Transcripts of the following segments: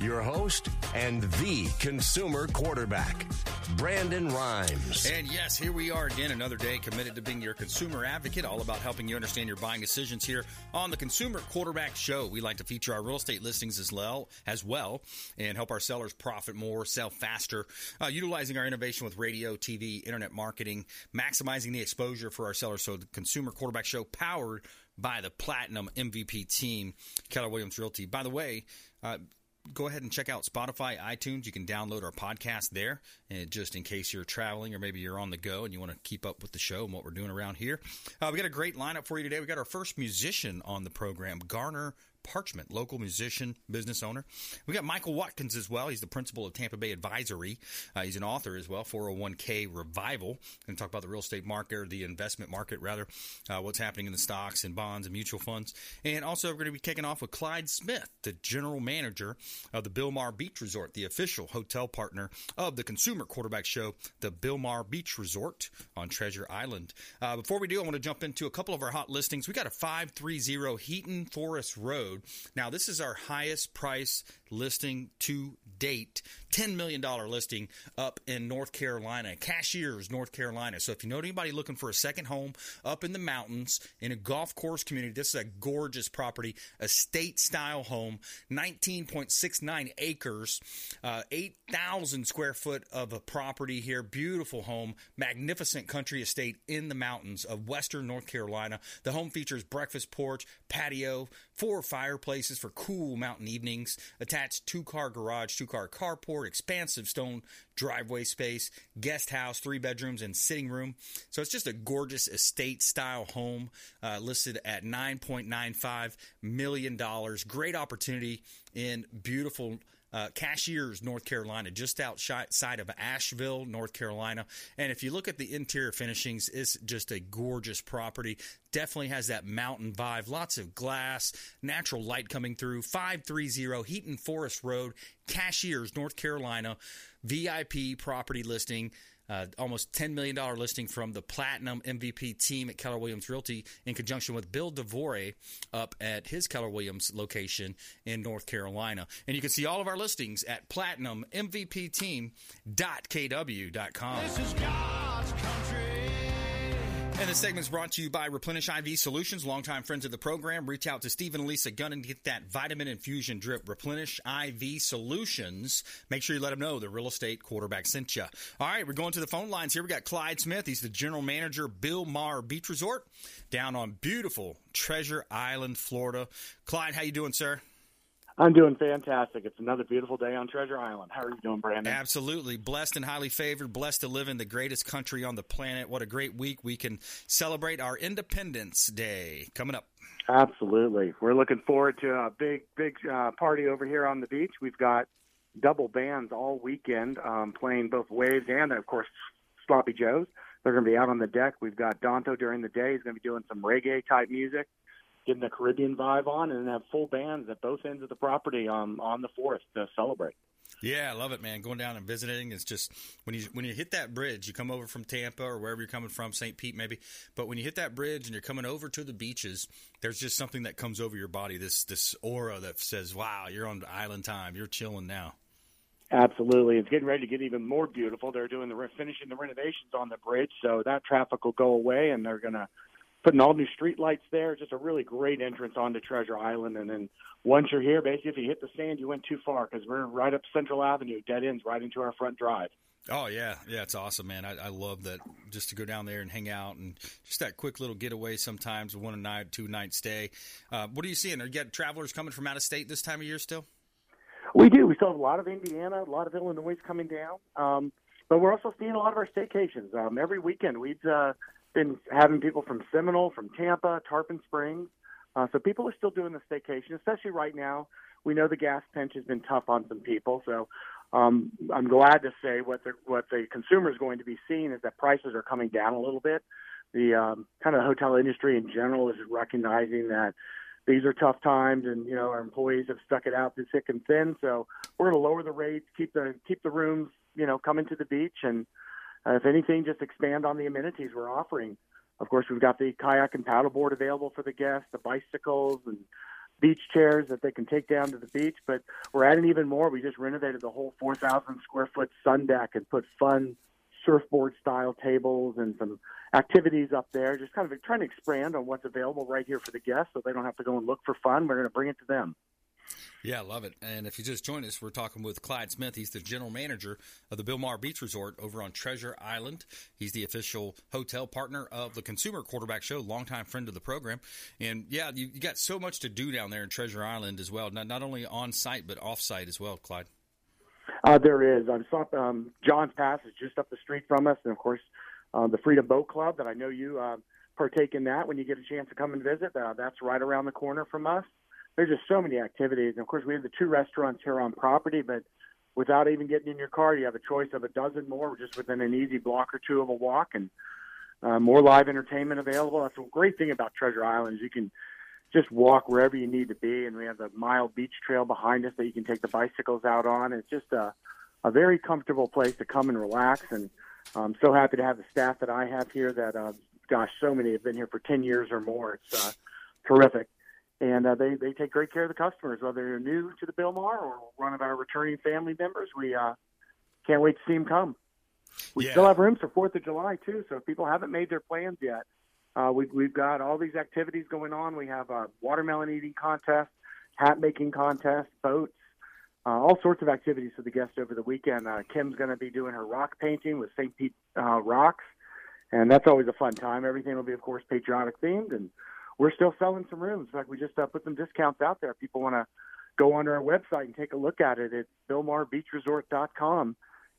Your host and the consumer quarterback, Brandon Rhymes. And yes, here we are again, another day committed to being your consumer advocate, all about helping you understand your buying decisions here on the Consumer Quarterback Show. We like to feature our real estate listings as well, as well and help our sellers profit more, sell faster, uh, utilizing our innovation with radio, TV, internet marketing, maximizing the exposure for our sellers. So the Consumer Quarterback Show powered by the Platinum MVP team, Keller Williams Realty. By the way, uh, go ahead and check out Spotify, iTunes. You can download our podcast there, and just in case you're traveling or maybe you're on the go and you want to keep up with the show and what we're doing around here. Uh, we got a great lineup for you today. We got our first musician on the program, Garner Parchment, local musician, business owner. We got Michael Watkins as well. He's the principal of Tampa Bay Advisory. Uh, he's an author as well, 401k Revival. Going to talk about the real estate market, or the investment market rather, uh, what's happening in the stocks and bonds and mutual funds. And also, we're going to be kicking off with Clyde Smith, the general manager of the Bilmar Beach Resort, the official hotel partner of the consumer quarterback show, the Bilmar Beach Resort on Treasure Island. Uh, before we do, I want to jump into a couple of our hot listings. We got a 530 Heaton Forest Road Now, this is our highest price listing to date. $10 million listing up in North Carolina, Cashiers, North Carolina. So if you know anybody looking for a second home up in the mountains in a golf course community, this is a gorgeous property, a state style home, 19.69 acres, uh, 8,000 square foot of a property here, beautiful home, magnificent country estate in the mountains of western North Carolina. The home features breakfast porch, patio, four fireplaces for cool mountain evenings, attached two car garage, two car carport, expansive stone driveway space, guest house, three bedrooms, and sitting room. So it's just a gorgeous estate style home uh, listed at $9.95 million. Great opportunity in beautiful uh, Cashiers, North Carolina, just outside of Asheville, North Carolina. And if you look at the interior finishings, it's just a gorgeous property. Definitely has that mountain vibe. Lots of glass, natural light coming through. 530 Heaton Forest Road, Cashiers, North Carolina. VIP property listing. Uh, almost $10 million listing from the Platinum MVP team at Keller Williams Realty in conjunction with Bill DeVore up at his Keller Williams location in North Carolina. And you can see all of our listings at platinummvpteam.kw.com. This is country. And the segment is brought to you by Replenish IV Solutions, longtime friends of the program. Reach out to Stephen and Lisa Gunn and get that vitamin infusion drip. Replenish IV Solutions. Make sure you let them know the real estate quarterback sent you. All right, we're going to the phone lines here. We got Clyde Smith. He's the general manager, Bilmar Beach Resort, down on beautiful Treasure Island, Florida. Clyde, how you doing, sir? I'm doing fantastic. It's another beautiful day on Treasure Island. How are you doing, Brandon? Absolutely. Blessed and highly favored, blessed to live in the greatest country on the planet. What a great week we can celebrate our Independence Day coming up. Absolutely. We're looking forward to a big, big uh, party over here on the beach. We've got double bands all weekend um, playing both Waves and, of course, Sloppy Joe's. They're going to be out on the deck. We've got Donto during the day. He's going to be doing some reggae type music getting the Caribbean vibe on, and have full bands at both ends of the property on on the fourth to celebrate. Yeah, I love it, man. Going down and visiting is just when you when you hit that bridge, you come over from Tampa or wherever you're coming from, St. Pete maybe. But when you hit that bridge and you're coming over to the beaches, there's just something that comes over your body. This this aura that says, "Wow, you're on island time. You're chilling now." Absolutely, it's getting ready to get even more beautiful. They're doing the finishing the renovations on the bridge, so that traffic will go away, and they're going to putting all new street lights there. Just a really great entrance onto Treasure Island. And then once you're here, basically, if you hit the sand, you went too far because we're right up Central Avenue, dead ends right into our front drive. Oh yeah, yeah, it's awesome, man. I, I love that just to go down there and hang out and just that quick little getaway. Sometimes one a night, two night stay. Uh, what are you seeing? Are you getting travelers coming from out of state this time of year still? We do. We still have a lot of Indiana, a lot of Illinois coming down, um, but we're also seeing a lot of our staycations. Um, every weekend, we've uh, been having people from Seminole, from Tampa, Tarpon Springs. Uh, so people are still doing the staycation, especially right now. We know the gas pinch has been tough on some people, so um, I'm glad to say what the what the consumer is going to be seeing is that prices are coming down a little bit. the um, kind of hotel industry in general is recognizing that these are tough times, and you know our employees have stuck it out through thick and thin. So we're going to lower the rates, keep the keep the rooms, you know, coming to the beach, and uh, if anything, just expand on the amenities we're offering. Of course, we've got the kayak and paddleboard available for the guests, the bicycles and beach chairs that they can take down to the beach. But we're adding even more. We just renovated the whole 4,000 square foot sun deck and put fun surfboard style tables and some activities up there. Just kind of trying to expand on what's available right here for the guests so they don't have to go and look for fun. We're going to bring it to them. Yeah, love it. And if you just joined us, we're talking with Clyde Smith. He's the general manager of the Bilmar Beach Resort over on Treasure Island. He's the official hotel partner of the Consumer Quarterback Show, longtime friend of the program. And yeah, you, you got so much to do down there in Treasure Island as well, not, not only on site, but off site as well, Clyde. Uh, there is. I'm um, John's Pass is just up the street from us, and of course, uh, the Freedom Boat Club that I know you uh, partake in that when you get a chance to come and visit. Uh, that's right around the corner from us there's just so many activities. And of course, we have the two restaurants here on property, but without even getting in your car, you have a choice of a dozen more just within an easy block or two of a walk, and uh, more live entertainment available. That's a great thing about Treasure Island is you can just walk wherever you need to be, and we have the mile beach trail behind us that you can take the bicycles out on. It's just a a very comfortable place to come and relax, and I'm so happy to have the staff that I have here. That uh, gosh, so many have been here for ten years or more. It's uh, terrific and uh, they they take great care of the customers, whether they're new to the Bilmar or one of our returning family members. We uh, can't wait to see them come. We yeah. still have rooms for Fourth of July too, so if people haven't made their plans yet, uh, we, we've got all these activities going on. We have a watermelon eating contest, hat making contest, boats, uh, all sorts of activities for the guests over the weekend. Uh, Kim's going to be doing her rock painting with St. Pete uh, rocks, and that's always a fun time. Everything will be, of course, patriotic themed and we're still selling some rooms. In fact, we just uh, put some discounts out there. People want to go onto our website and take a look at it, it's BilmarBeachResort.com.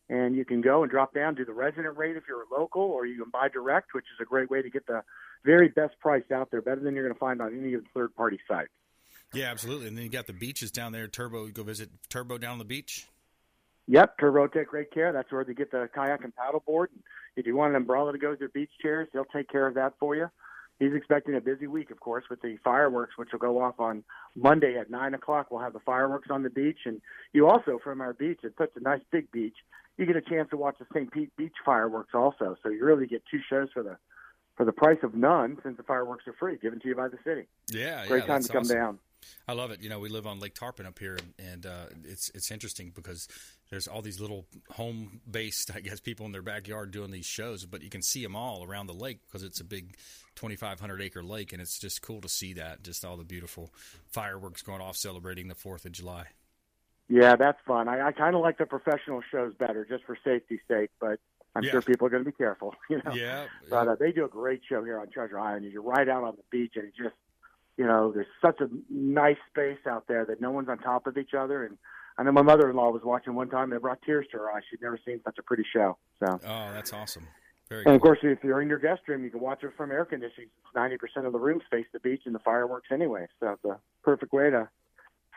And you can go and drop down, do the resident rate if you're a local, or you can buy direct, which is a great way to get the very best price out there, better than you're going to find on any of the third party sites. Yeah, absolutely. And then you got the beaches down there. Turbo, you go visit Turbo down on the beach. Yep, Turbo take great care. That's where they get the kayak and paddle board. And if you want an umbrella to go with your beach chairs, they'll take care of that for you he's expecting a busy week, of course, with the fireworks, which will go off on Monday at nine o'clock. We'll have the fireworks on the beach, and you also from our beach. It's such a nice big beach. You get a chance to watch the St. Pete Beach fireworks also, so you really get two shows for the for the price of none, since the fireworks are free, given to you by the city. Yeah, great yeah, time to come awesome. down. I love it. You know, we live on Lake Tarpon up here, and uh, it's it's interesting because there's all these little home based, I guess, people in their backyard doing these shows, but you can see them all around the lake because it's a big 2,500 acre lake, and it's just cool to see that. Just all the beautiful fireworks going off celebrating the 4th of July. Yeah, that's fun. I, I kind of like the professional shows better just for safety's sake, but I'm yeah. sure people are going to be careful. You know, yeah. But uh, they do a great show here on Treasure Island. You're right out on the beach, and it just, you know, there's such a nice space out there that no one's on top of each other, and I know my mother-in-law was watching one time and it brought tears to her eyes. She'd never seen such a pretty show. So. Oh, that's awesome. Very and cool. of course, if you're in your guest room, you can watch it from air conditioning. Ninety percent of the rooms face the beach and the fireworks anyway, so it's a perfect way to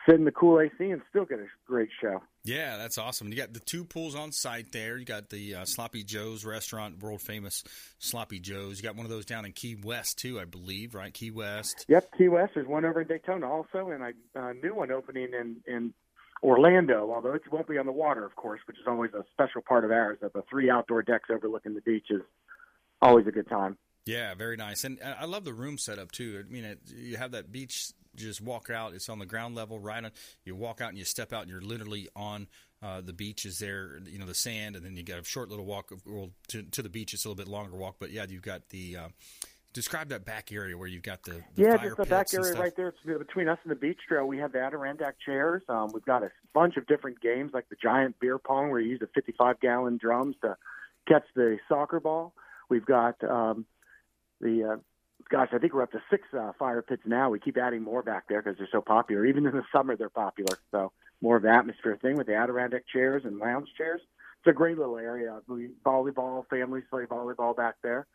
sit in the cool AC and still get a great show. Yeah, that's awesome. You got the two pools on site there. You got the uh, Sloppy Joe's restaurant, world famous Sloppy Joe's. You got one of those down in Key West too, I believe, right? Key West. Yep, Key West. There's one over in Daytona also, and a uh, new one opening in in Orlando, although it won't be on the water, of course, which is always a special part of ours. That the three outdoor decks overlooking the beach is always a good time. Yeah, very nice, and I love the room setup too. I mean, it, you have that beach. Just walk out; it's on the ground level, right on. You walk out and you step out, and you're literally on uh, the beach. Is there, you know, the sand, and then you got a short little walk. Well, to, to the beach, it's a little bit longer walk, but yeah, you've got the. Uh, Describe that back area where you've got the, the yeah, just the back area right there. It's between us and the beach trail. We have the Adirondack chairs. Um, we've got a bunch of different games like the giant beer pong where you use the 55 gallon drums to catch the soccer ball. We've got um, the uh, gosh, I think we're up to six uh, fire pits now. We keep adding more back there because they're so popular. Even in the summer, they're popular. So more of the atmosphere thing with the Adirondack chairs and lounge chairs. It's a great little area. We volleyball, families play volleyball back there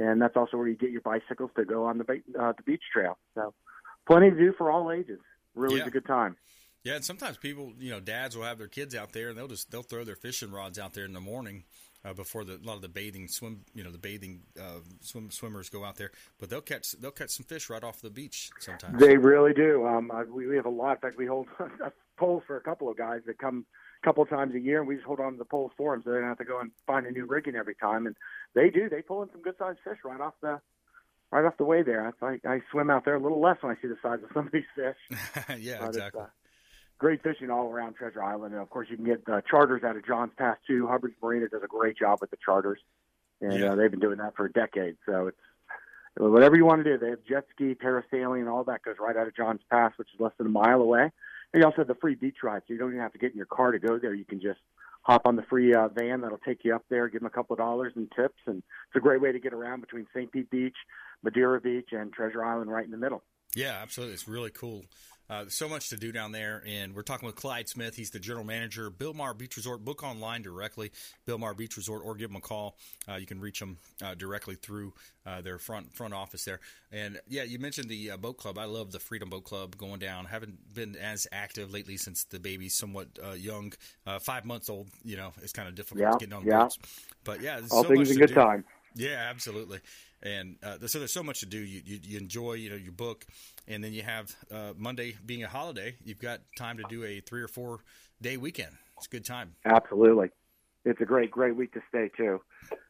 and that's also where you get your bicycles to go on the uh, the beach trail. So, plenty to do for all ages. Really, yeah. a good time. Yeah, and sometimes people, you know, dads will have their kids out there, and they'll just they'll throw their fishing rods out there in the morning, uh, before the, a lot of the bathing swim, you know, the bathing uh, swim swimmers go out there. But they'll catch they'll catch some fish right off the beach sometimes. They really do. Um, we, we have a lot. In fact, we hold poles for a couple of guys that come a couple of times a year, and we just hold on to the poles for them, so they don't have to go and find a new rigging every time. And they do. They pull in some good sized fish right off the right off the way there. I, I swim out there a little less when I see the size of some of these fish. yeah, exactly. Uh, great fishing all around Treasure Island, and of course you can get uh, charters out of Johns Pass too. Hubbard's Marina does a great job with the charters, and Yeah. uh, they've been doing that for a decade. So it's whatever you want to do. They have jet ski, parasailing, all that goes right out of Johns Pass, which is less than a mile away. And you also have the free beach ride, so you don't even have to get in your car to go there. You can just hop on the free uh, van that'll take you up there, give them a couple of dollars in tips, and it's a great way to get around between St. Pete Beach, Madeira Beach, and Treasure Island, right in the middle. Yeah, absolutely. It's really cool. Uh, so much to do down there, and we're talking with Clyde Smith. He's the general manager, Bilmar Beach Resort. Book online directly, Bilmar Beach Resort, or give them a call. Uh, you can reach them uh, directly through uh, their front front office there. And yeah, you mentioned the uh, boat club. I love the Freedom Boat Club going down. Haven't been as active lately since the baby's somewhat uh, young, uh, five months old. You know, it's kind of difficult Yeah, getting on yeah. boats. But yeah, All so much things in to good do. time. Yeah, absolutely. And uh, so there's so much to do. You, you you enjoy, you know, your book, and then you have uh, Monday being a holiday. You've got time to do a three or four day weekend. It's a good time. Absolutely. It's a great, great week to stay too.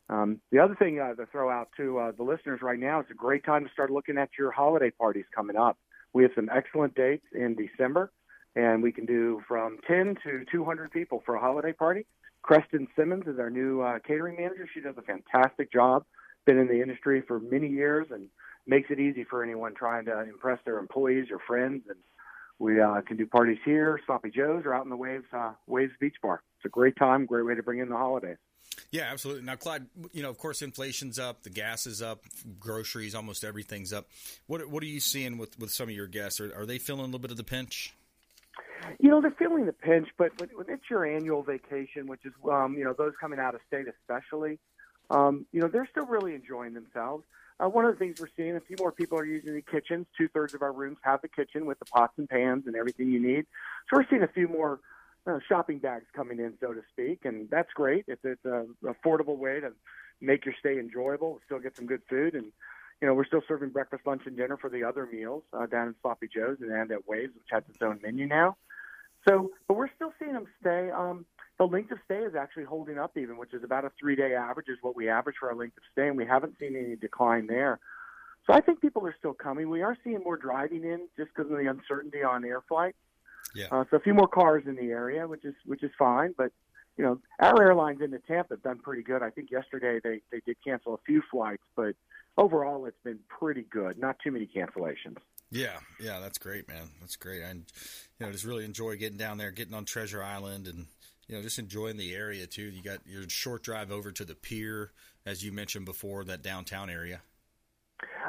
Um, the other thing uh, to throw out to uh, the listeners right now, it's a great time to start looking at your holiday parties coming up. We have some excellent dates in December, and we can do from 10 to 200 people for a holiday party. Creston Simmons is our new uh, catering manager. She does a fantastic job. Been in the industry for many years and makes it easy for anyone trying to impress their employees or friends. And we uh, can do parties here, Sloppy Joe's, or out in the Waves uh, Waves Beach Bar. It's a great time, great way to bring in the holidays. Yeah, absolutely. Now, Clyde, you know, of course, inflation's up, the gas is up, groceries, almost everything's up. What what are you seeing with, with some of your guests? Are, are they feeling a little bit of the pinch? You know, they're feeling the pinch, but when, when it's your annual vacation, which is, um, you know, those coming out of state especially, um, you know, they're still really enjoying themselves. Uh, one of the things we're seeing, a few more people are using the kitchens. Two thirds of our rooms have the kitchen with the pots and pans and everything you need. So we're seeing a few more uh, shopping bags coming in, so to speak, and that's great. It's, it's an affordable way to make your stay enjoyable, still get some good food, and you know we're still serving breakfast, lunch, and dinner for the other meals uh, down in Sloppy Joe's and, at Waves, which has its own menu now. So, but we're still seeing them stay. Um, the length of stay is actually holding up, even, which is about a three-day average, is what we average for our length of stay, and we haven't seen any decline there. So I think people are still coming. We are seeing more driving in just because of the uncertainty on air flight. Yeah. Uh, so a few more cars in the area, which is which is fine. But you know, our airlines into Tampa have done pretty good. I think yesterday they they did cancel a few flights, but overall it's been pretty good. Not too many cancellations. Yeah, yeah, that's great, man. That's great. I, you know, just really enjoy getting down there, getting on Treasure Island, and you know, just enjoying the area too. You got your short drive over to the pier, as you mentioned before, that downtown area.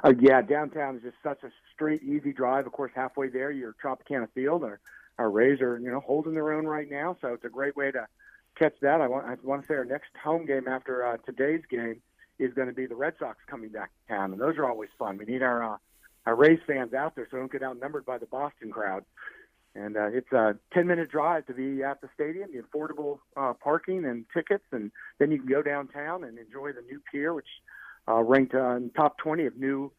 Uh, yeah, downtown is just such a straight, easy drive. Of course, halfway there, you're Tropicana Field. Our our Rays are you know holding their own right now, so it's a great way to catch that. I want I want to say our next home game after uh, today's game is going to be the Red Sox coming back to town, and those are always fun. We need our uh, our Rays fans out there so don't get outnumbered by the Boston crowd. And uh, it's a 10 minute drive to be at the stadium, the affordable uh, parking and tickets, and then you can go downtown and enjoy the new pier, which uh, ranked uh, in top 20 of new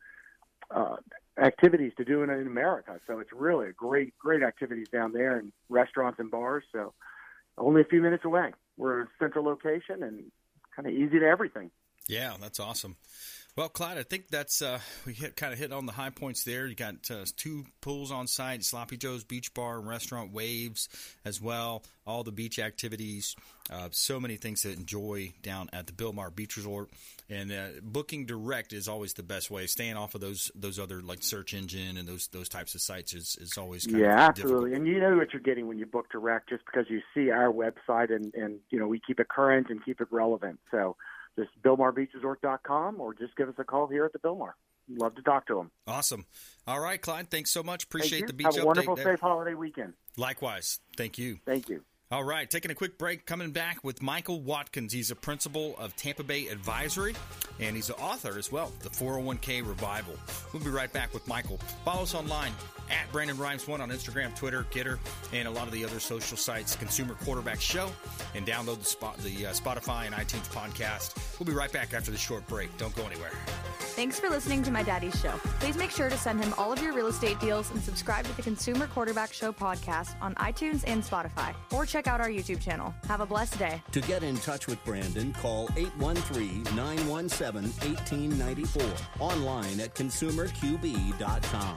uh, activities to do in, in America. So it's really a great, great activities down there and restaurants and bars. So only a few minutes away. We're a central location and kind of easy to everything. Yeah, that's awesome. Well, Clyde, I think that's uh, we hit kind of hit on the high points there. You got uh, two pools on site: Sloppy Joe's Beach Bar and Restaurant, Waves as well. All the beach activities, uh, so many things to enjoy down at the Bilmar Beach Resort. And uh, booking direct is always the best way. Staying off of those those other like search engine and those those types of sites is, is always kind yeah, absolutely. difficult. And you know what you're getting when you book direct, just because you see our website and and you know we keep it current and keep it relevant. So just BilmarBeachResort.com or just give us a call here at the Bilmar. Love to talk to them. Awesome. All right, Clyde. Thanks so much. Appreciate the beach Have a wonderful, safe holiday weekend. Likewise. Thank you. Thank you. All right, taking a quick break, coming back with Michael Watkins. He's a principal of Tampa Bay Advisory, and he's an author as well, The 401k Revival. We'll be right back with Michael. Follow us online at Brandon Rhymes1 on Instagram, Twitter, Gettr, and a lot of the other social sites, Consumer Quarterback Show, and download the, spot, the uh, Spotify and iTunes podcast. We'll be right back after the short break. Don't go anywhere. Thanks for listening to my daddy's show. Please make sure to send him all of your real estate deals and subscribe to the Consumer Quarterback Show podcast on iTunes and Spotify, or check out our YouTube channel. Have a blessed day. To get in touch with Brandon, call 813 917 1894. Online at consumerqb.com.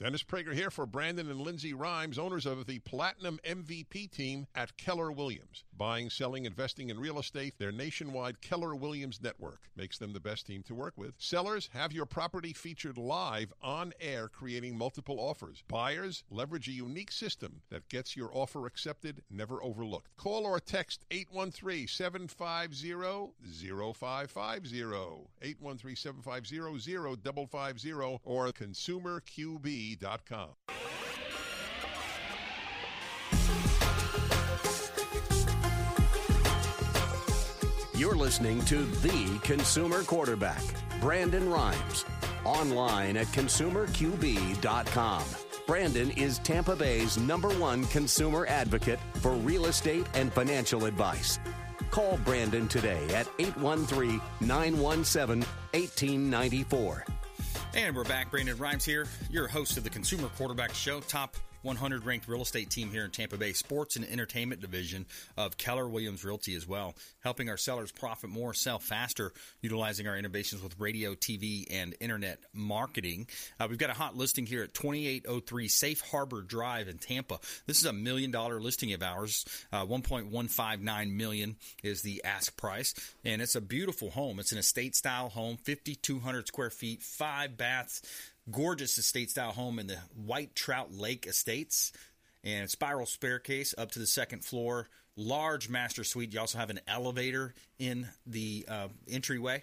Dennis Prager here for Brandon and Lindsay Rhymes, owners of the Platinum MVP team at Keller Williams. Buying, selling, investing in real estate, their nationwide Keller Williams network makes them the best team to work with. Sellers, have your property featured live on air, creating multiple offers. Buyers, leverage a unique system that gets your offer accepted, never overlooked. Call or text 813 750 0550, 813 750 0550, or consumerqb You're listening to The Consumer Quarterback, Brandon Rhymes, online at consumerqb.com. Brandon is Tampa Bay's number one consumer advocate for real estate and financial advice. Call Brandon today at 813 917 1894. And we're back. Brandon Rhymes here, your host of the Consumer Quarterback Show, top 100 ranked real estate team here in Tampa Bay, sports and entertainment division of Keller Williams Realty as well, helping our sellers profit more, sell faster, utilizing our innovations with radio, TV, and internet marketing. Uh, we've got a hot listing here at 2803 Safe Harbor Drive in Tampa. This is a million dollar listing of ours. Uh, 1.159 million is the ask price, and it's a beautiful home. It's an estate style home, 5,200 square feet, five baths gorgeous estate style home in the White Trout Lake Estates and spiral staircase up to the second floor. Large master suite. You also have an elevator in the uh, entryway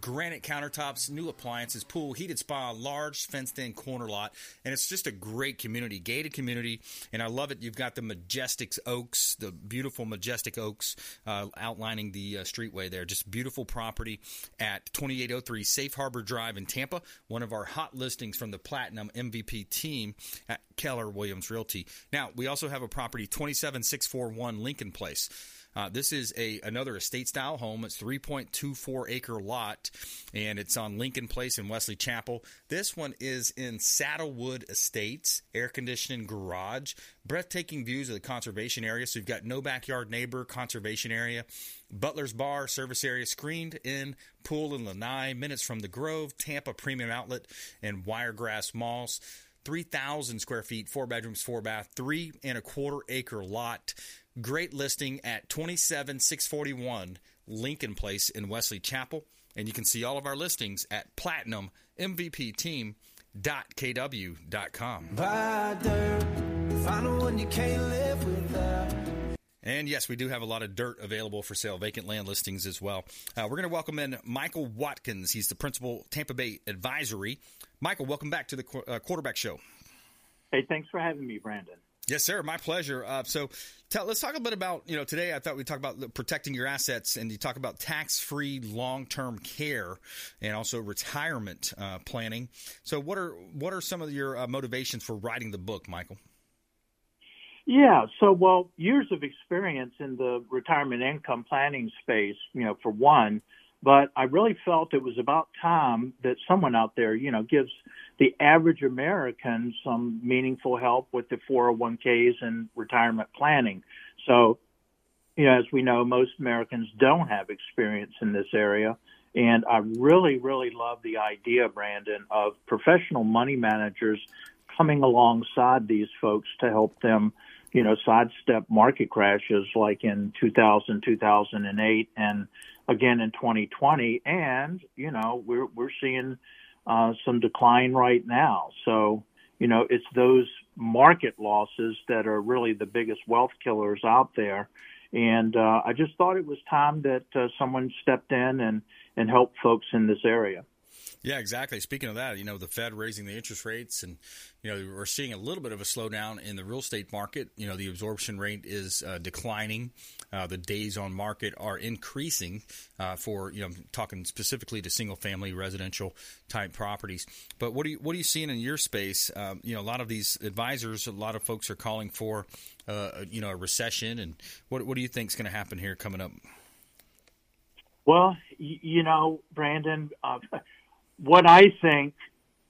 granite countertops, new appliances, pool, heated spa, large fenced in corner lot. And it's just a great community, gated community. And I love it. You've got the majestic oaks, the beautiful majestic oaks uh, outlining the uh, streetway there. Just beautiful property at 2803 Safe Harbor Drive in Tampa. One of our hot listings from the Platinum MVP team at Keller Williams Realty. Now, we also have a property 27641 Lincoln Place. Uh, this is a another estate style home. It's 3.24 acre lot, and it's on Lincoln Place in Wesley Chapel. This one is in Saddlewood Estates, air conditioning garage, breathtaking views of the conservation area. So you've got no backyard neighbor, conservation area. Butler's Bar service area screened in pool in Lanai, minutes from the Grove, Tampa Premium Outlet, and Wiregrass Malls. 3,000 square feet, four bedrooms, four bath, three and a quarter acre lot. Great listing at 27641 Lincoln Place in Wesley Chapel. And you can see all of our listings at platinummvpteam.kw.com. Buy dirt, find one you can't live without. And yes, we do have a lot of dirt available for sale, vacant land listings as well. Uh, we're going to welcome in Michael Watkins. He's the principal Tampa Bay Advisory. Michael, welcome back to the uh, quarterback show. Hey, thanks for having me, Brandon. Yes, sir. My pleasure. Uh, so, tell, let's talk a bit about you know today. I thought we'd talk about protecting your assets, and you talk about tax-free long-term care and also retirement uh, planning. So, what are what are some of your uh, motivations for writing the book, Michael? Yeah, so well, years of experience in the retirement income planning space, you know, for one, but I really felt it was about time that someone out there, you know, gives the average American some meaningful help with the 401ks and retirement planning. So, you know, as we know, most Americans don't have experience in this area. And I really, really love the idea, Brandon, of professional money managers coming alongside these folks to help them, you know, sidestep market crashes like in 2000, 2008, and again in 2020. And, you know, we're, we're seeing uh, some decline right now. So, you know, it's those market losses that are really the biggest wealth killers out there. And uh, I just thought it was time that uh, someone stepped in and, and helped folks in this area. Yeah, exactly. Speaking of that, you know, the Fed raising the interest rates, and you know, we're seeing a little bit of a slowdown in the real estate market. You know, the absorption rate is uh, declining. Uh, the days on market are increasing uh, for you know, talking specifically to single family residential type properties. But what do you what are you seeing in your space? Um, you know, a lot of these advisors, a lot of folks are calling for uh, you know a recession, and what what do you think is going to happen here coming up? Well, you know, Brandon, uh, what I think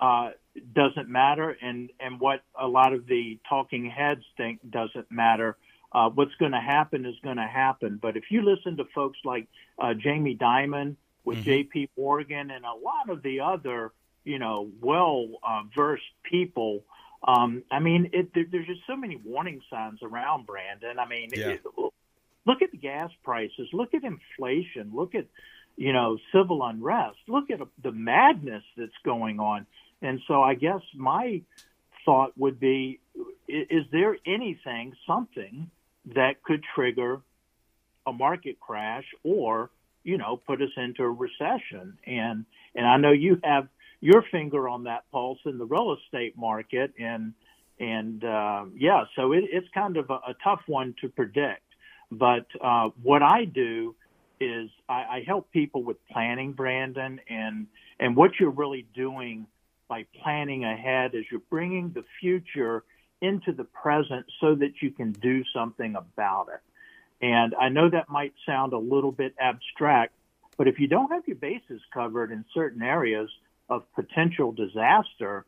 uh, doesn't matter, and and what a lot of the talking heads think doesn't matter. Uh, what's going to happen is going to happen. But if you listen to folks like uh, Jamie Dimon with mm-hmm. J.P. Morgan and a lot of the other, you know, well uh, versed people, um, I mean, it, there, there's just so many warning signs around, Brandon. I mean, yeah. it, look at the gas prices, look at inflation, look at you know, civil unrest. Look at the madness that's going on. And so I guess my thought would be is there anything, something that could trigger a market crash or, you know, put us into a recession? And and I know you have your finger on that pulse in the real estate market and and uh, yeah, so it, it's kind of a, a tough one to predict. But uh, what I do is I, I help people with planning, Brandon, and and what you're really doing by planning ahead is you're bringing the future into the present so that you can do something about it. And I know that might sound a little bit abstract, but if you don't have your bases covered in certain areas of potential disaster,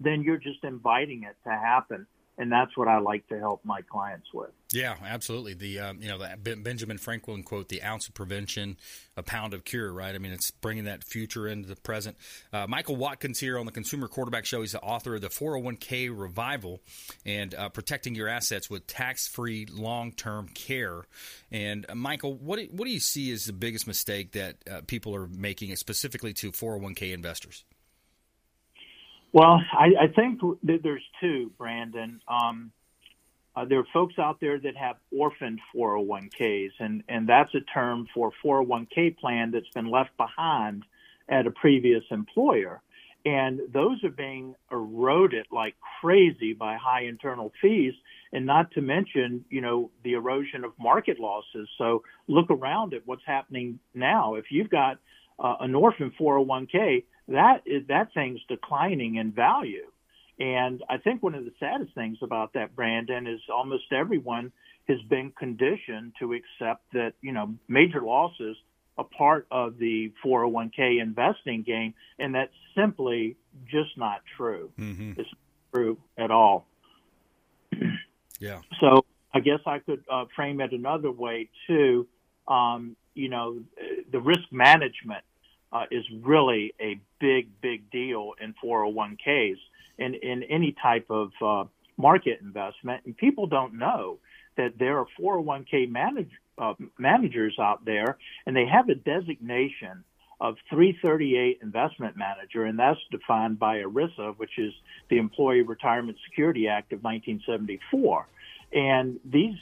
then you're just inviting it to happen and that's what I like to help my clients with. Yeah, absolutely. The um, you know the Benjamin Franklin quote: "The ounce of prevention, a pound of cure." Right. I mean, it's bringing that future into the present. Uh, Michael Watkins here on the Consumer Quarterback Show. He's the author of the 401k Revival and uh, protecting your assets with tax-free long-term care. And uh, Michael, what do, what do you see as the biggest mistake that uh, people are making, specifically to 401k investors? Well, I, I think that there's two, Brandon. Um, uh, there are folks out there that have orphaned 401ks, and, and that's a term for 401k plan that's been left behind at a previous employer. And those are being eroded like crazy by high internal fees, and not to mention, you know, the erosion of market losses. So look around at what's happening now. If you've got uh, an orphan 401k, that is, that thing's declining in value. And I think one of the saddest things about that, Brandon, is almost everyone has been conditioned to accept that, you know, major losses are part of the 401k investing game, and that's simply just not true. Mm-hmm. It's not true at all. yeah. So I guess I could uh, frame it another way too. Um, you know, the risk management uh, is really a big, big deal in 401ks and in any type of uh, market investment. And people don't know that there are 401k manage, uh, managers out there, and they have a designation of 338 investment manager, and that's defined by ERISA, which is the Employee Retirement Security Act of 1974. And these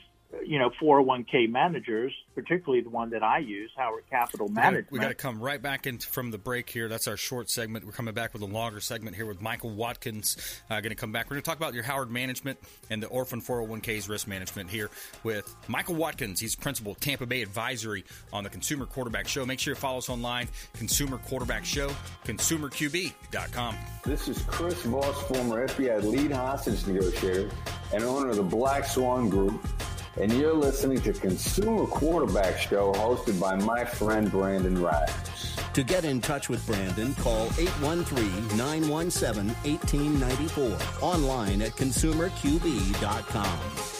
you know 401k managers, particularly the one that I use, Howard Capital Management. We got to come right back in from the break here. That's our short segment. We're coming back with a longer segment here with Michael Watkins. Uh, going to come back. We're going to talk about your Howard Management and the Orphan 401ks risk management here with Michael Watkins. He's principal Tampa Bay Advisory on the Consumer Quarterback Show. Make sure you follow us online, Consumer Quarterback Show, consumerqb.com. This is Chris Voss, former FBI lead hostage negotiator and owner of the Black Swan Group and you're listening to Consumer Quarterback Show hosted by my friend Brandon Rhymes. To get in touch with Brandon, call 813-917-1894. Online at consumerqb.com.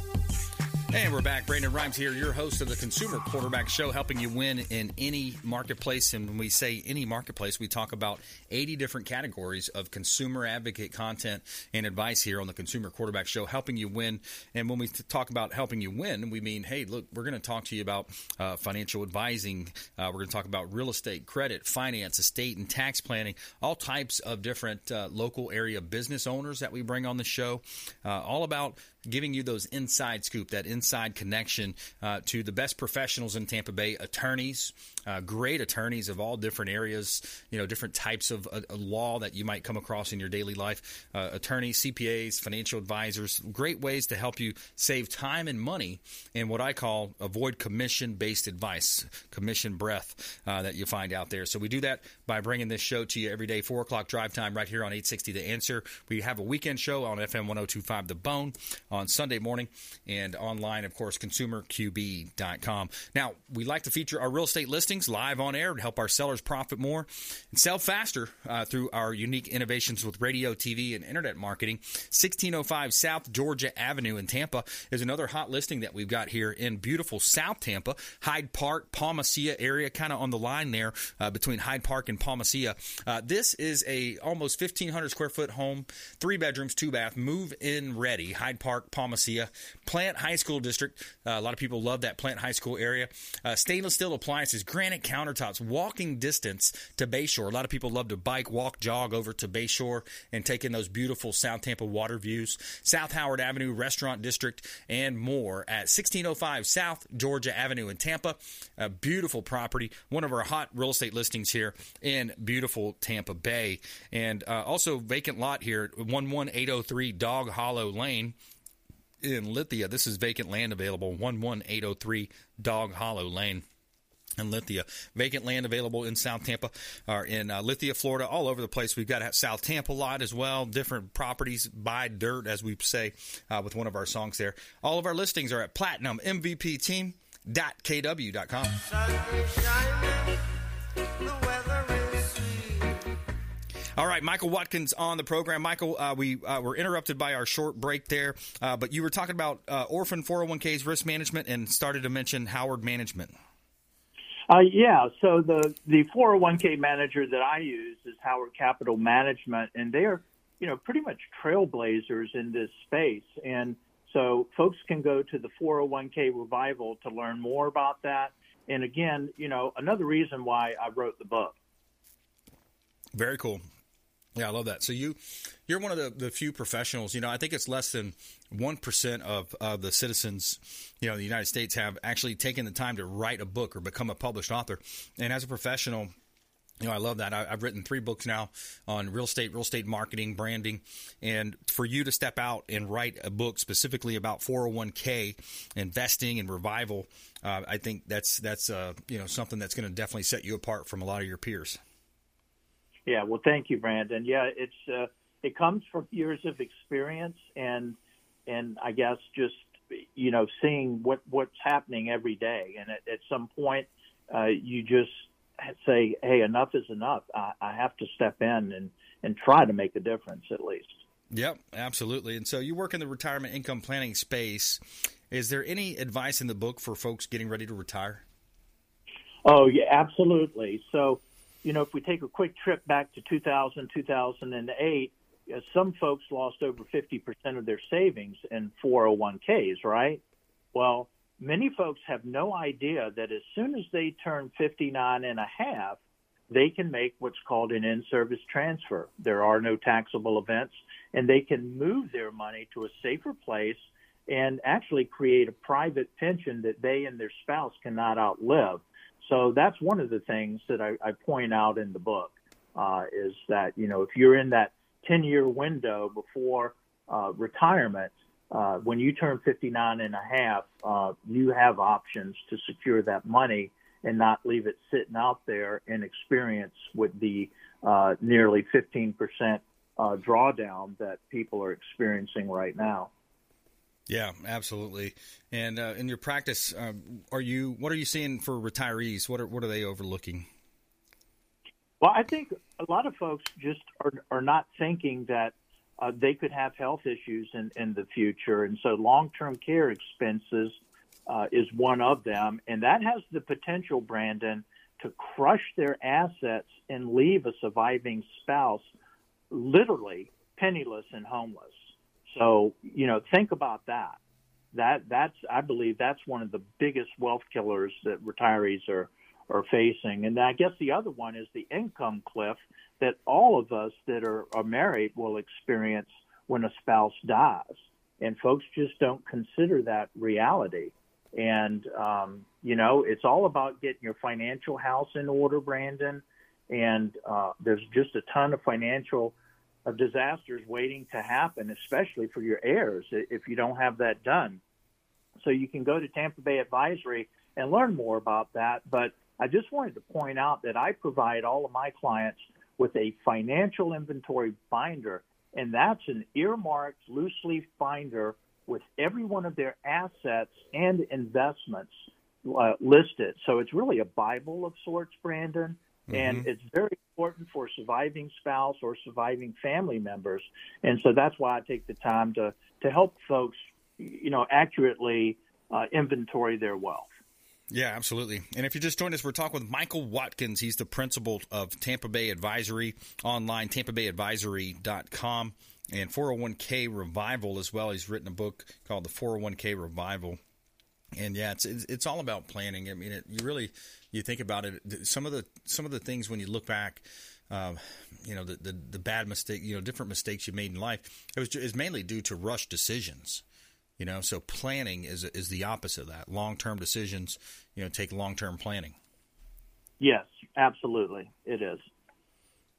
And we're back. Brandon Rhymes here, your host of the Consumer Quarterback Show, helping you win in any marketplace. And when we say any marketplace, we talk about 80 different categories of consumer advocate content and advice here on the Consumer Quarterback Show, helping you win. And when we talk about helping you win, we mean, hey, look, we're going to talk to you about uh, financial advising. Uh, we're going to talk about real estate, credit, finance, estate, and tax planning, all types of different uh, local area business owners that we bring on the show, uh, all about giving you those inside scoop, that inside connection uh, to the best professionals in Tampa Bay, attorneys, uh, great attorneys of all different areas, you know, different types of uh, law that you might come across in your daily life. Uh, attorneys, CPAs, financial advisors, great ways to help you save time and money in what I call avoid commission based advice, commission breath uh, that you find out there. So we do that by bringing this show to you every day, 4 o'clock drive time right here on 860 The Answer. We have a weekend show on FM 1025 The Bone on Sunday morning and online, of course, consumerqb.com. Now, we like to feature our real estate listings live on air to help our sellers profit more and sell faster uh, through our unique innovations with radio, TV, and internet marketing. 1605 South Georgia Avenue in Tampa is another hot listing that we've got here in beautiful South Tampa, Hyde Park, Palma Ceia area, kind of on the line there uh, between Hyde Park and Palma Ceia. Uh, this is a almost 1,500 square foot home, three bedrooms, two bath, move in ready, Hyde Park, Palma Ceia, Plant High School District. Uh, a lot of people love that Plant High School area. Uh, stainless steel appliances, granite countertops, walking distance to Bayshore. A lot of people love to bike, walk, jog over to Bayshore and take in those beautiful South Tampa water views. South Howard Avenue Restaurant District and more at 1605 South Georgia Avenue in Tampa. A beautiful property, one of our hot real estate listings here in beautiful Tampa Bay. And uh, also vacant lot here, 11803 Dog Hollow Lane in Lithia. This is vacant land available, 11803 Dog Hollow Lane in Lithia. Vacant land available in South Tampa or in uh, Lithia, Florida, all over the place. We've got a South Tampa lot as well, different properties, buy dirt, as we say uh, with one of our songs there. All of our listings are at Platinum All right, Michael Watkins on the program. Michael, uh, we uh, were interrupted by our short break there, uh, but you were talking about uh, orphan 401ks risk management and started to mention Howard Management. Uh, yeah, so the the 401k manager that I use is Howard Capital Management, and they are, you know, pretty much trailblazers in this space. And so folks can go to the 401k revival to learn more about that. And again, you know, another reason why I wrote the book. Very cool. Yeah, I love that. So you, you're one of the, the few professionals. You know, I think it's less than one percent of of the citizens, you know, the United States have actually taken the time to write a book or become a published author. And as a professional, you know, I love that. I, have written three books now on real estate, real estate marketing, branding, and for you to step out and write a book specifically about 401k investing and revival, uh, I think that's that's uh, you know something that's going to definitely set you apart from a lot of your peers. Yeah, well, thank you, Brandon. Yeah, it's uh, it comes from years of experience and and I guess just you know seeing what what's happening every day, and at, at some point uh, you just say, "Hey, enough is enough. I, I have to step in and and try to make a difference at least." Yep, absolutely. And so you work in the retirement income planning space Is there any advice in the book for folks getting ready to retire? Oh, yeah, absolutely. So, you know, if we take a quick trip back to 2000, 2008, uh, some folks lost over 50% of their savings in 401ks, right? Well, many folks have no idea that as soon as they turn 59 and a half, they can make what's called an in-service transfer. There are no taxable events, and they can move their money to a safer place and actually create a private pension that they and their spouse cannot outlive. So that's one of the things that I, I point out in the book uh, is that you know if you're in that 10 year window before uh, retirement, uh, when you turn 59 and a half, uh, you have options to secure that money and not leave it sitting out there and experience with the uh, nearly 15% uh, drawdown that people are experiencing right now. Yeah, absolutely. And uh, in your practice, um, are you what are you seeing for retirees? What are what are they overlooking? Well, I think a lot of folks just are are not thinking that uh, they could have health issues in in the future, and so long term care expenses uh, is one of them, and that has the potential, Brandon, to crush their assets and leave a surviving spouse literally penniless and homeless. So, you know, think about that. That that's I believe that's one of the biggest wealth killers that retirees are are facing. And I guess the other one is the income cliff that all of us that are, are married will experience when a spouse dies. And folks just don't consider that reality. And, um, you know, it's all about getting your financial house in order, Brandon. And uh, there's just a ton of financial uh, disasters waiting to happen, especially for your heirs if you don't have that done. So you can go to Tampa Bay Advisory and learn more about that. But I just wanted to point out that I provide all of my clients with a financial inventory binder, and that's an earmarked loose leaf binder with every one of their assets and investments uh, listed. So it's really a Bible of sorts, Brandon. Mm-hmm. And it's very important for surviving spouse or surviving family members. And so that's why I take the time to, to help folks, you know, accurately uh, inventory their wealth. Yeah, absolutely. And if you just joined us, we're talking with Michael Watkins. He's the principal of Tampa Bay Advisory online, tampabayadvisory.com and 401k revival as well. He's written a book called The 401k Revival. And yeah, it's it's all about planning. I mean, it, you really you think about it. Some of the some of the things when you look back, uh, you know, the, the, the bad mistake, you know, different mistakes you made in life. It was is mainly due to rush decisions. You know, so planning is is the opposite of that. Long term decisions, you know, take long term planning. Yes, absolutely, it is.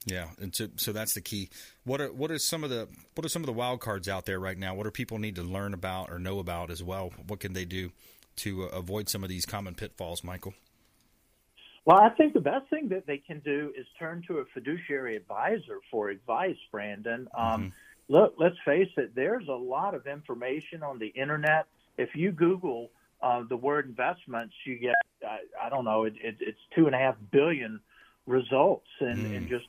Yeah, and so, so that's the key. What are what are some of the what are some of the wild cards out there right now? What do people need to learn about or know about as well? What can they do to uh, avoid some of these common pitfalls, Michael? Well, I think the best thing that they can do is turn to a fiduciary advisor for advice, Brandon. Um, mm-hmm. Look, let's face it, there's a lot of information on the internet. If you Google uh, the word investments, you get, I, I don't know, it, it, it's two and a half billion results in, mm. in just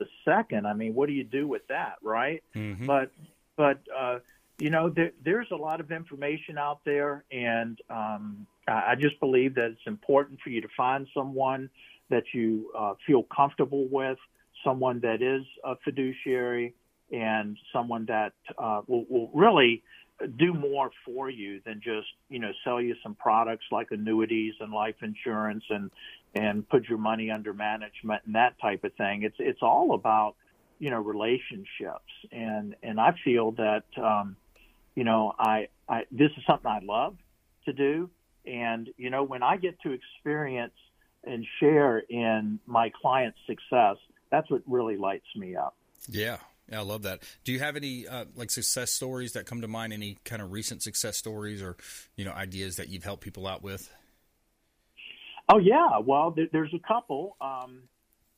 a second. I mean, what do you do with that, right? Mm-hmm. But, but, uh, you know, there, there's a lot of information out there, and um, I just believe that it's important for you to find someone that you uh, feel comfortable with, someone that is a fiduciary, and someone that uh, will, will really do more for you than just you know sell you some products like annuities and life insurance and and put your money under management and that type of thing. It's it's all about you know relationships and and I feel that um, you know I I this is something I love to do and you know when I get to experience and share in my client's success, that's what really lights me up. Yeah, yeah, I love that. Do you have any uh, like success stories that come to mind? Any kind of recent success stories or you know ideas that you've helped people out with? Oh yeah, well there, there's a couple, um,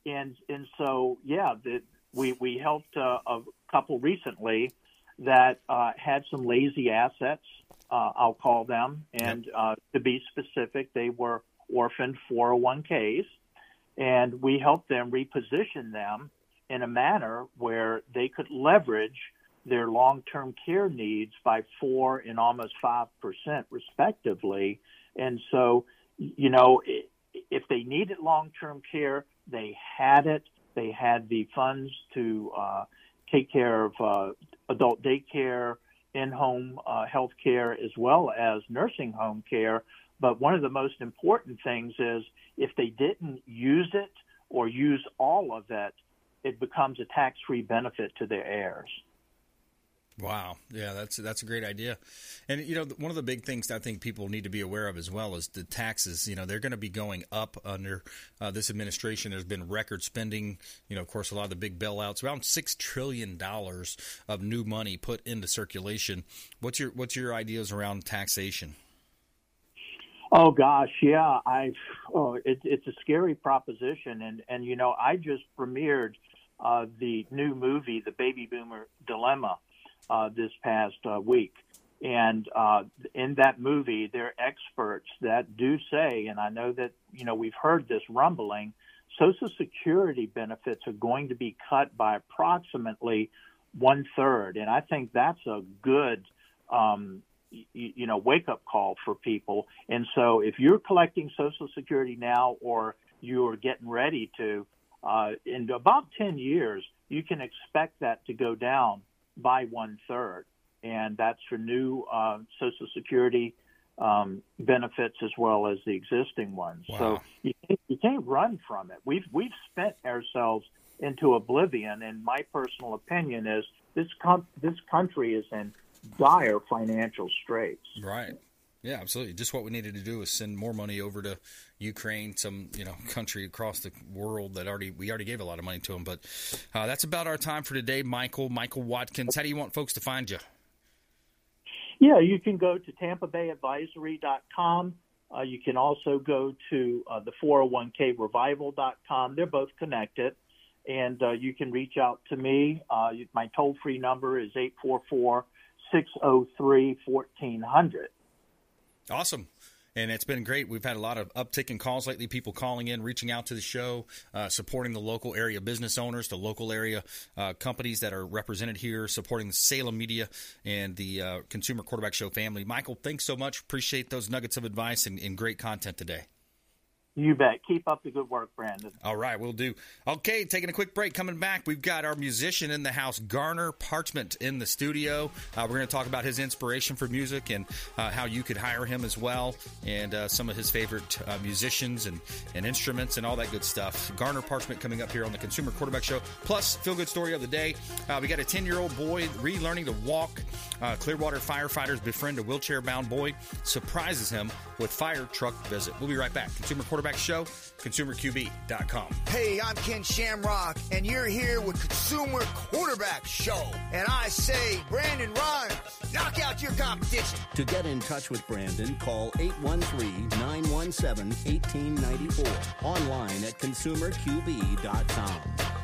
and and so yeah, the, we we helped uh, a couple recently that uh, had some lazy assets. Uh, I'll call them, and yep. Uh, to be specific, they were orphaned 401ks, and we helped them reposition them in a manner where they could leverage their long-term care needs by four and almost five percent, respectively. And so, you know, if they needed long-term care, they had it. They had the funds to uh, take care of uh, adult daycare, in-home uh, health care, as well as nursing home care. But one of the most important things is if they didn't use it or use all of it, it becomes a tax-free benefit to their heirs. Wow, yeah, that's that's a great idea, and you know one of the big things I think people need to be aware of as well is the taxes. You know they're going to be going up under uh, this administration. There's been record spending. You know, of course, a lot of the big bailouts, around six trillion dollars of new money put into circulation. What's your what's your ideas around taxation? Oh gosh, yeah, I. Oh, it, it's a scary proposition, and and you know I just premiered uh, the new movie, The Baby Boomer Dilemma uh, this past uh, week. And uh, in that movie, there are experts that do say, and I know that you know we've heard this rumbling, Social Security benefits are going to be cut by approximately one third, and I think that's a good, um, you, you know, wake up call for people. And so, if you're collecting Social Security now, or you're getting ready to, uh, in about ten years, you can expect that to go down by one third, and that's for new uh, Social Security um, benefits as well as the existing ones. Wow. So you, can't, you can't run from it. We've we've spent ourselves into oblivion, and my personal opinion is this com- this country is in dire financial straits. Right. Yeah, absolutely. Just what we needed to do is send more money over to Ukraine, some you know country across the world that already we already gave a lot of money to them. But uh, that's about our time for today, Michael. Michael Watkins. How do you want folks to find you? Yeah, you can go to TampaBayAdvisory.com. Uh, you can also go to uh, the 401krevival.com. They're both connected. And uh, you can reach out to me. Uh, my toll free number is 844 603 1400. Awesome. And it's been great. We've had a lot of uptick in calls lately, people calling in, reaching out to the show, uh, supporting the local area business owners, the local area uh, companies that are represented here, supporting the Salem media and the uh, Consumer Quarterback Show family. Michael, thanks so much. Appreciate those nuggets of advice and, and great content today. You bet. Keep up the good work, Brandon. All right, we'll do. Okay, taking a quick break. Coming back, we've got our musician in the house, Garner Parchment, in the studio. Uh, we're going to talk about his inspiration for music and uh, how you could hire him as well, and uh, some of his favorite uh, musicians and, and instruments and all that good stuff. Garner Parchment coming up here on the Consumer Quarterback Show. Plus, feel good story of the day. Uh, we got a 10 year old boy relearning to walk. Uh, Clearwater firefighters befriend a wheelchair bound boy, surprises him with fire truck visit. We'll be right back. Consumer Quarterback Quarterback Show, consumerqb.com. Hey, I'm Ken Shamrock, and you're here with Consumer Quarterback Show. And I say, Brandon Rhymes, knock out your competition. To get in touch with Brandon, call 813-917-1894. Online at consumerqb.com.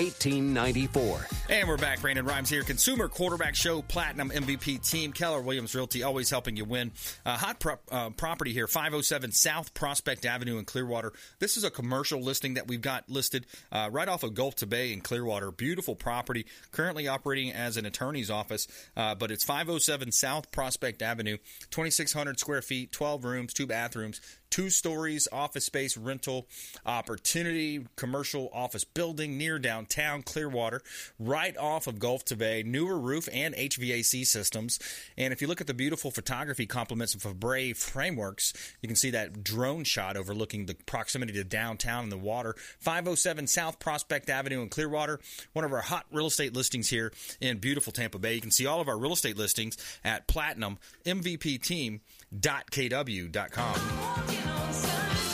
1894. And we're back. Brandon Rhymes here. Consumer Quarterback Show, Platinum MVP team. Keller Williams Realty, always helping you win. Uh, hot uh, property here, 507 South Prospect Avenue in Clearwater. This is a commercial listing that we've got listed uh, right off of Gulf to Bay in Clearwater. Beautiful property. Currently operating as an attorney's office, uh, but it's 507 South Prospect Avenue, 2,600 square feet, 12 rooms, two bathrooms, two stories, office space rental opportunity, commercial office building near downtown Clearwater, right off of Gulf to Bay, newer roof and HVAC systems. And if you look at the beautiful photography complements of Brave Frameworks, you can see that drone shot overlooking the proximity to downtown and the water. 507 South Prospect Avenue in Clearwater, one of our hot real estate listings here in beautiful Tampa Bay. You can see all of our real estate listings at platinummvpteam.kw.com.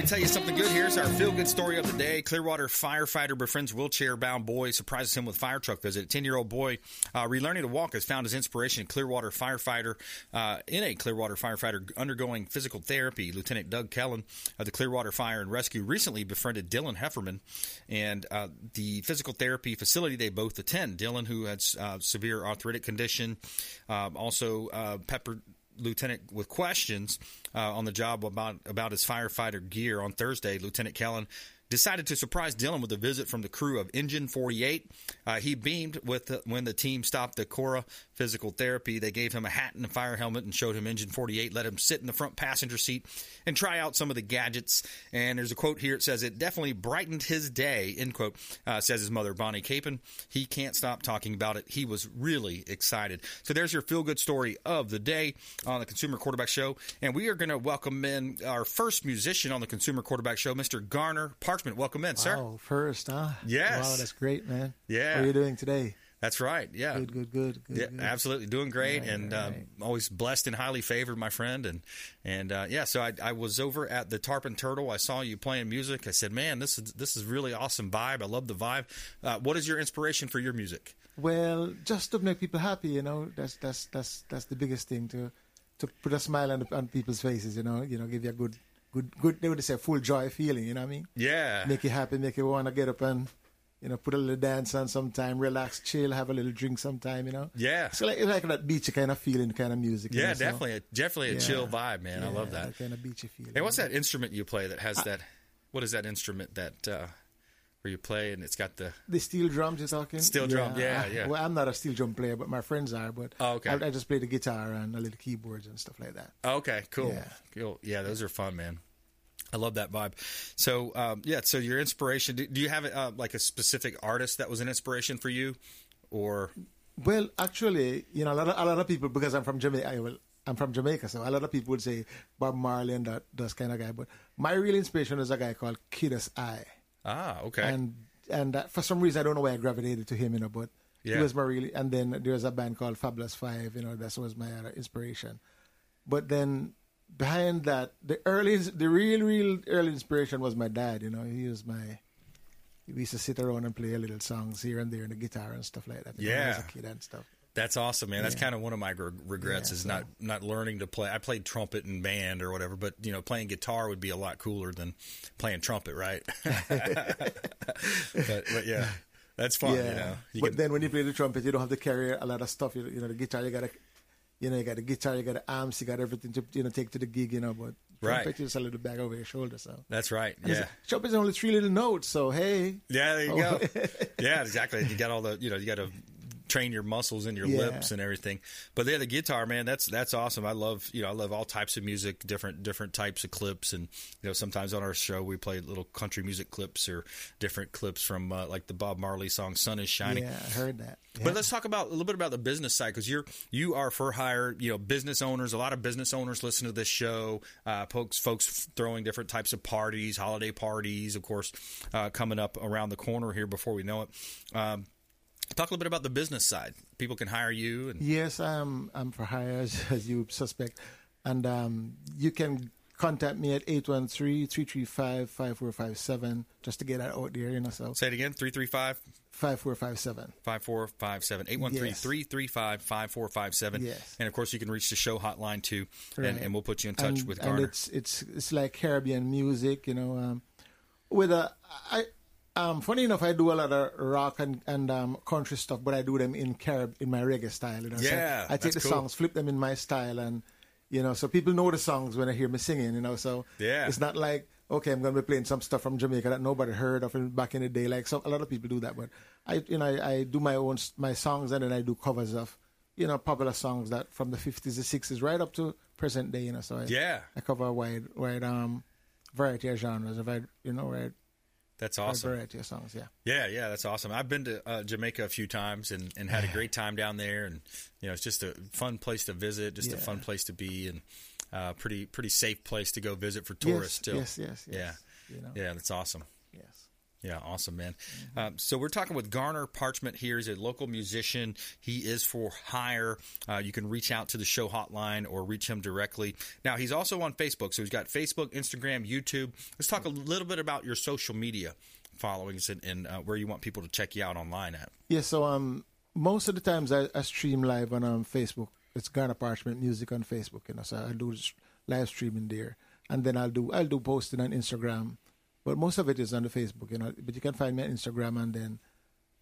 we tell you something good. Here's our feel good story of the day. Clearwater firefighter befriends wheelchair bound boy, surprises him with fire truck visit. 10 year old boy uh, relearning to walk has found his inspiration. Clearwater firefighter, uh, in a Clearwater firefighter undergoing physical therapy. Lieutenant Doug Kellen of the Clearwater Fire and Rescue recently befriended Dylan Hefferman and uh, the physical therapy facility they both attend. Dylan, who had uh, severe arthritic condition, uh, also uh, peppered lieutenant with questions uh, on the job about about his firefighter gear on Thursday. Lieutenant Kellen decided to surprise Dylan with a visit from the crew of Engine 48. Uh, he beamed with the, when the team stopped the Cora physical therapy. They gave him a hat and a fire helmet and showed him Engine 48. Let him sit in the front passenger seat and try out some of the gadgets. And there's a quote here. It says, "It definitely brightened his day." End quote. Uh, says his mother, Bonnie Capon. He can't stop talking about it. He was really excited. So there's your feel good story of the day on the Consumer Quarterback Show, and we are going to welcome in our first musician on the Consumer Quarterback Show, Mr. Garner Parchment. Welcome in, sir. Oh, first, huh? Yes. Wow, that's great, man. Yeah. How are you doing today? That's right. Yeah. Good, good, good. good yeah, good. absolutely. Doing great, Right, and right. um, always blessed and highly favored, my friend. And and uh, yeah, so I, I was over at the Tarpon Turtle. I saw you playing music. I said, "Man, this is this is really awesome vibe. I love the vibe." Uh, what is your inspiration for your music? Well, just to make people happy, you know, that's that's that's that's the biggest thing to to put a smile on, the, on people's faces, you know, you know, give you a good good good they would say full joy feeling, you know what I mean? Yeah. Make you happy, make you want to get up and you know, put a little dance on sometime, relax, chill, have a little drink sometime, you know. Yeah. So like it's like that beachy kind of feeling, kind of music. Yeah, know, so- definitely, a, definitely a Yeah. chill vibe, man. I love Yeah, that. kind of beachy feeling. Hey, what's that instrument you play that has that? What is that instrument that uh, where you play and it's got the The steel drums you're talking? Steel drum, yeah, I- yeah. Well, I'm not a steel drum player, but my friends are. But Oh, okay. I, I just play the guitar and a little keyboards and stuff like that. Okay, cool. Yeah. Cool. Yeah, those are fun, man. I love that vibe. So, um, yeah. So, your inspiration. Do, do you have uh, like a specific artist that was an inspiration for you, or Well, actually, you know, a lot of, a lot of people because I'm from Jamaica. I, well, I'm from Jamaica, so a lot of people would say Bob Marley and that those kind of guy. But my real inspiration is a guy called Kiddus I. ah, okay, And and uh, for some reason I don't know why I gravitated to him, you know, but Yeah. he was my really. And then there's a band called Fabulous Five, you know, that was my other inspiration. But then behind that, the early, the real, real early inspiration was my dad. You know, he was my. We used to sit around and play little songs here and there on the guitar and stuff like that. you know, when Yeah. a kid and stuff. That's awesome, man. That's Yeah. kind of one of my gr- regrets Yeah, is so- not not learning to play. I played trumpet in band or whatever, but you know, playing guitar would be a lot cooler than playing trumpet, right? but, but yeah, that's fun. You know, you but can- then when you play the trumpet, you don't have to carry a lot of stuff. You, you know, the guitar, you gotta, you know, you got the guitar, you got the amps, you got everything to, you know, take to the gig. You know, but Right. trumpet is a little bag over your shoulder. So that's right. And Yeah. trumpet is only three little notes. So hey, Yeah, there you Oh. go. yeah, exactly. You got all the, you know, you got to train your muscles and your Yeah. lips and everything. But yeah, the guitar, man, that's that's awesome. I love, you know, I love all types of music, different different types of clips, and you know, sometimes on our show we play little country music clips or different clips from uh, like the Bob Marley song "Sun Is Shining." yeah, I heard that. But let's talk about a little bit about the business side because you're you are for hire, you know, business owners. A lot of business owners listen to this show. Uh, folks, folks throwing different types of parties, holiday parties, of course, uh, coming up around the corner here before we know it. Um, talk a little bit about the business side. People can hire you, and Yes, I'm I'm for hire as, as you suspect, and um, you can contact me at 813-335-5457 just to get that out there, you know. So Say it again 335 5457. 5457 813 335 5457. Yes. And of course, you can reach the show hotline too, and, Right. and we'll put you in touch and, with and Garner. it's it's it's like Caribbean music, you know. Um, with a I um funny enough, I do a lot of rock and and um, country stuff, but I do them in Carib in my reggae style. You know? So I take the cool. songs, flip them in my style, and you know, so people know the songs when they hear me singing. You know, so Yeah. it's not like okay, I'm going to be playing some stuff from Jamaica that nobody heard of back in the day. Like some a lot of people do that, but I you know I, I do my own my songs and then I do covers of you know popular songs that from the 50s, the 60s, right up to present day. You know, so I, Yeah. I cover a wide wide um variety of genres, a wide, you know, wide, That's awesome. variety of songs. Yeah. Yeah, yeah, that's awesome. I've been to uh, Jamaica a few times and, and had a great time down there, and you know it's just a fun place to visit, just a fun place to be, and uh, pretty pretty safe place to go visit for Yes, tourists. still, yes, yes, yes. yeah, You know. yeah, that's awesome. Yes. Yeah, awesome, man. Um, so we're talking with Garner Parchment here. He's a local musician. He is for hire. Uh, you can reach out to the show hotline or reach him directly. Now, he's also on Facebook. So he's got Facebook, Instagram, YouTube. Let's talk a little bit about your social media followings and, and uh, where you want people to check you out online at. Yeah, so um, most of the times I, I stream live on um, Facebook. It's Garner Parchment Music on Facebook, you know. So I do live streaming there, and then I'll do I'll do posting on Instagram, but most of it is on the Facebook, you know. But you can find me on Instagram, and then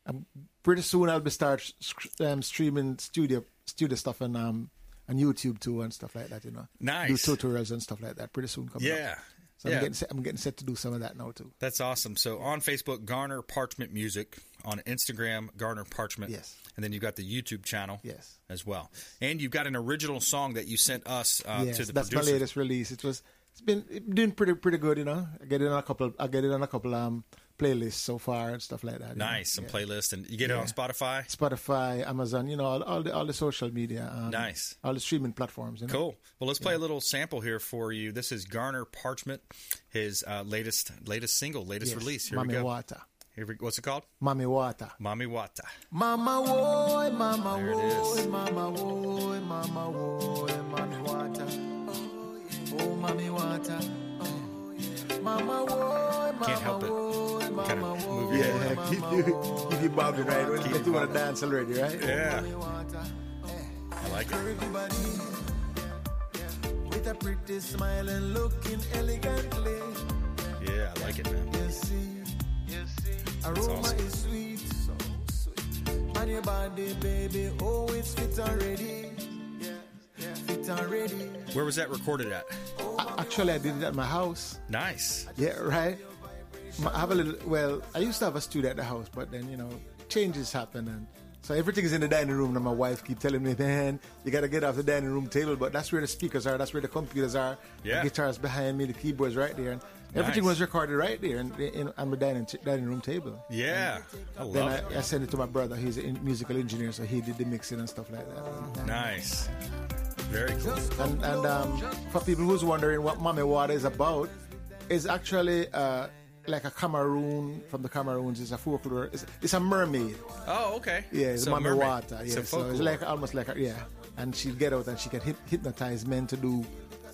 um, pretty soon I'll be start um, streaming studio studio stuff on um on YouTube too and stuff like that, you know. Nice. Do tutorials and stuff like that. Pretty soon coming Yeah. up. So Yeah. I'm getting set, I'm getting set to do some of that now too. That's awesome. So on Facebook, Garner Parchment Music. On Instagram, Garner Parchment. Yes. And then you've got the YouTube channel. Yes. As well. And you've got an original song that you sent us uh, yes, to the that's producer. my latest release. It was it's been it doing pretty pretty good, you know. I get it on a couple I get it on a couple um playlists so far and stuff like that. you know. Nice. Some Yeah. playlist. And you get it on Spotify? Spotify, Amazon, you know, all, all the all the social media, um, Nice. all the streaming platforms. You know? Cool. Well, let's play a little sample here for you. This is Garner Parchment, his uh, latest latest single, latest Yes, release. Here Mami we go. Wata. Here we, what's it called? Mami Wata. Mami Wata. Mama woy, mama There it woy, mama woy, mama woy, Can't help it. woy, Kind mama of woy. move your head. Yeah, keep you, keep you bobbing right. When Keep you want to dance already, right? Yeah. Mami. I like it. Everybody with a pretty smile and looking elegantly. Yeah, I like it, man. You see, aroma awesome. is sweet, so sweet. And your body, baby, oh, it's fit already. Fit already. Where was that recorded at? A- Actually, I did it at my house. Nice. Yeah, right. I have a little. Well, I used to have a studio at the house, but then you know, changes happen, and so everything is in the dining room. And my wife keep telling me, "Man, you got to get off the dining room table." But that's where the speakers are. That's where the computers are. Yeah. The guitars behind me. The keyboards right there, and everything Nice. was recorded right there in, in, on the dining t- dining room table. Yeah. I Then I, I sent it to my brother. He's a musical engineer, so he did the mixing and stuff like that. Nice. Very cool. And and um, for people who's wondering what Mami Wata is about, is actually uh, like a Cameroon from the Cameroons. It's a folklore. It's, it's a mermaid. Oh, okay. Yeah, it's So Mame mermaid. Water. Yeah, So so, it's like almost like a, yeah. And she'll get out and she can hypnotize men to do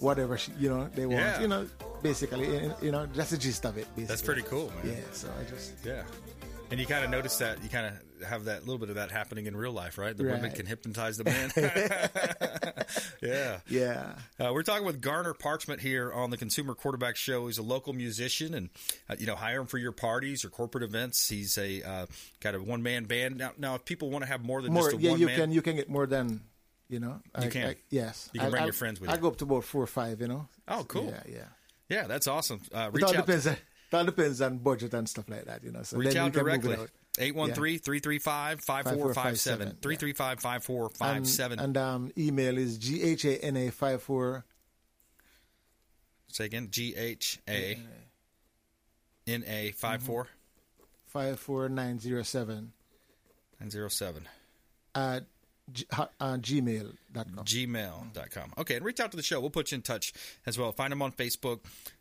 whatever she, you know they want. Yeah. You know, basically, you- know, that's the gist of it. Basically. That's pretty cool, man. Yeah. So I just Yeah. And you kind of notice that you kind of have that little bit of that happening in real life, right? The women can hypnotize the man. yeah. yeah. Uh, we're talking with Garner Parchment here on the Consumer Quarterback Show. He's a local musician, and uh, you know, hire him for your parties or corporate events. He's a uh, got a one man band. Now, now, if people want to have more than more. just a Yeah, one you man, can you can get more than. You know, You I- can. I- yes, You can bring I- your friends with you. I go up to about four or five. You know. Oh, cool. Yeah, yeah. yeah, that's awesome. Uh, It reach all out. depends. It all depends on budget and stuff like that. You know. So reach out we can move it directly. out. 813-335-5457. 335-5457. And, and um, email is ghana five four Say again. G H A N A five four five four nine zero seven nine zero seven. at G- uh, gmail.com. Gmail.com. Okay, and reach out to the show. We'll put you in touch as well. Find them on Facebook,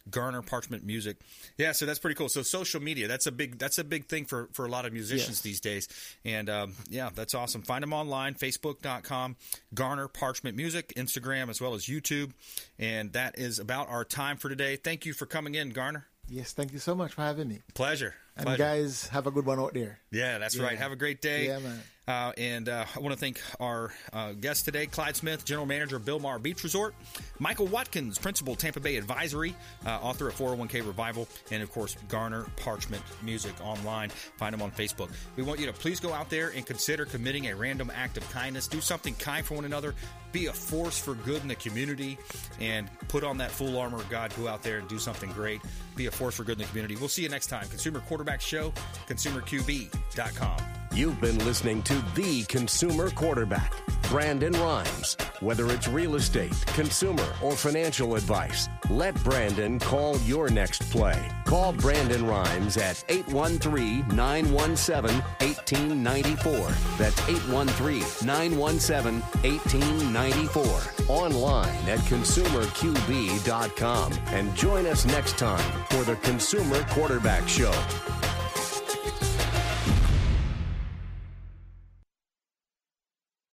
Garner Parchment Music. Yeah, so that's pretty cool. So social media, that's a big that's a big thing for, for a lot of musicians Yes. these days. And um, yeah, that's awesome. Find them online, Facebook.com, Garner Parchment Music, Instagram, as well as YouTube. And that is about our time for today. Thank you for coming in, Garner. Yes, thank you so much for having me. Pleasure. And Pleasure. guys, have a good one out there. Yeah, that's Yeah. right. Have a great day. Yeah, man. Uh, and uh, I want to thank our uh, guest today, Clyde Smith, General Manager of Bilmar Beach Resort, Michael Watkins, Principal Tampa Bay Advisory, uh, author of 401k Revival, and of course, Garner Parchment Music online. Find them on Facebook. We want you to please go out there and consider committing a random act of kindness. Do something kind for one another. Be a force for good in the community and put on that full armor of God. Go out there and do something great. Be a force for good in the community. We'll see you next time. Consumer Quarterback Show, consumerqb.com. You've been listening to The Consumer Quarterback, Brandon Rhymes. Whether it's real estate, consumer, or financial advice, let Brandon call your next play. Call Brandon Rhymes at 813 917 1894. That's 813 917 1894. Online at consumerqb.com. And join us next time for the Consumer Quarterback Show.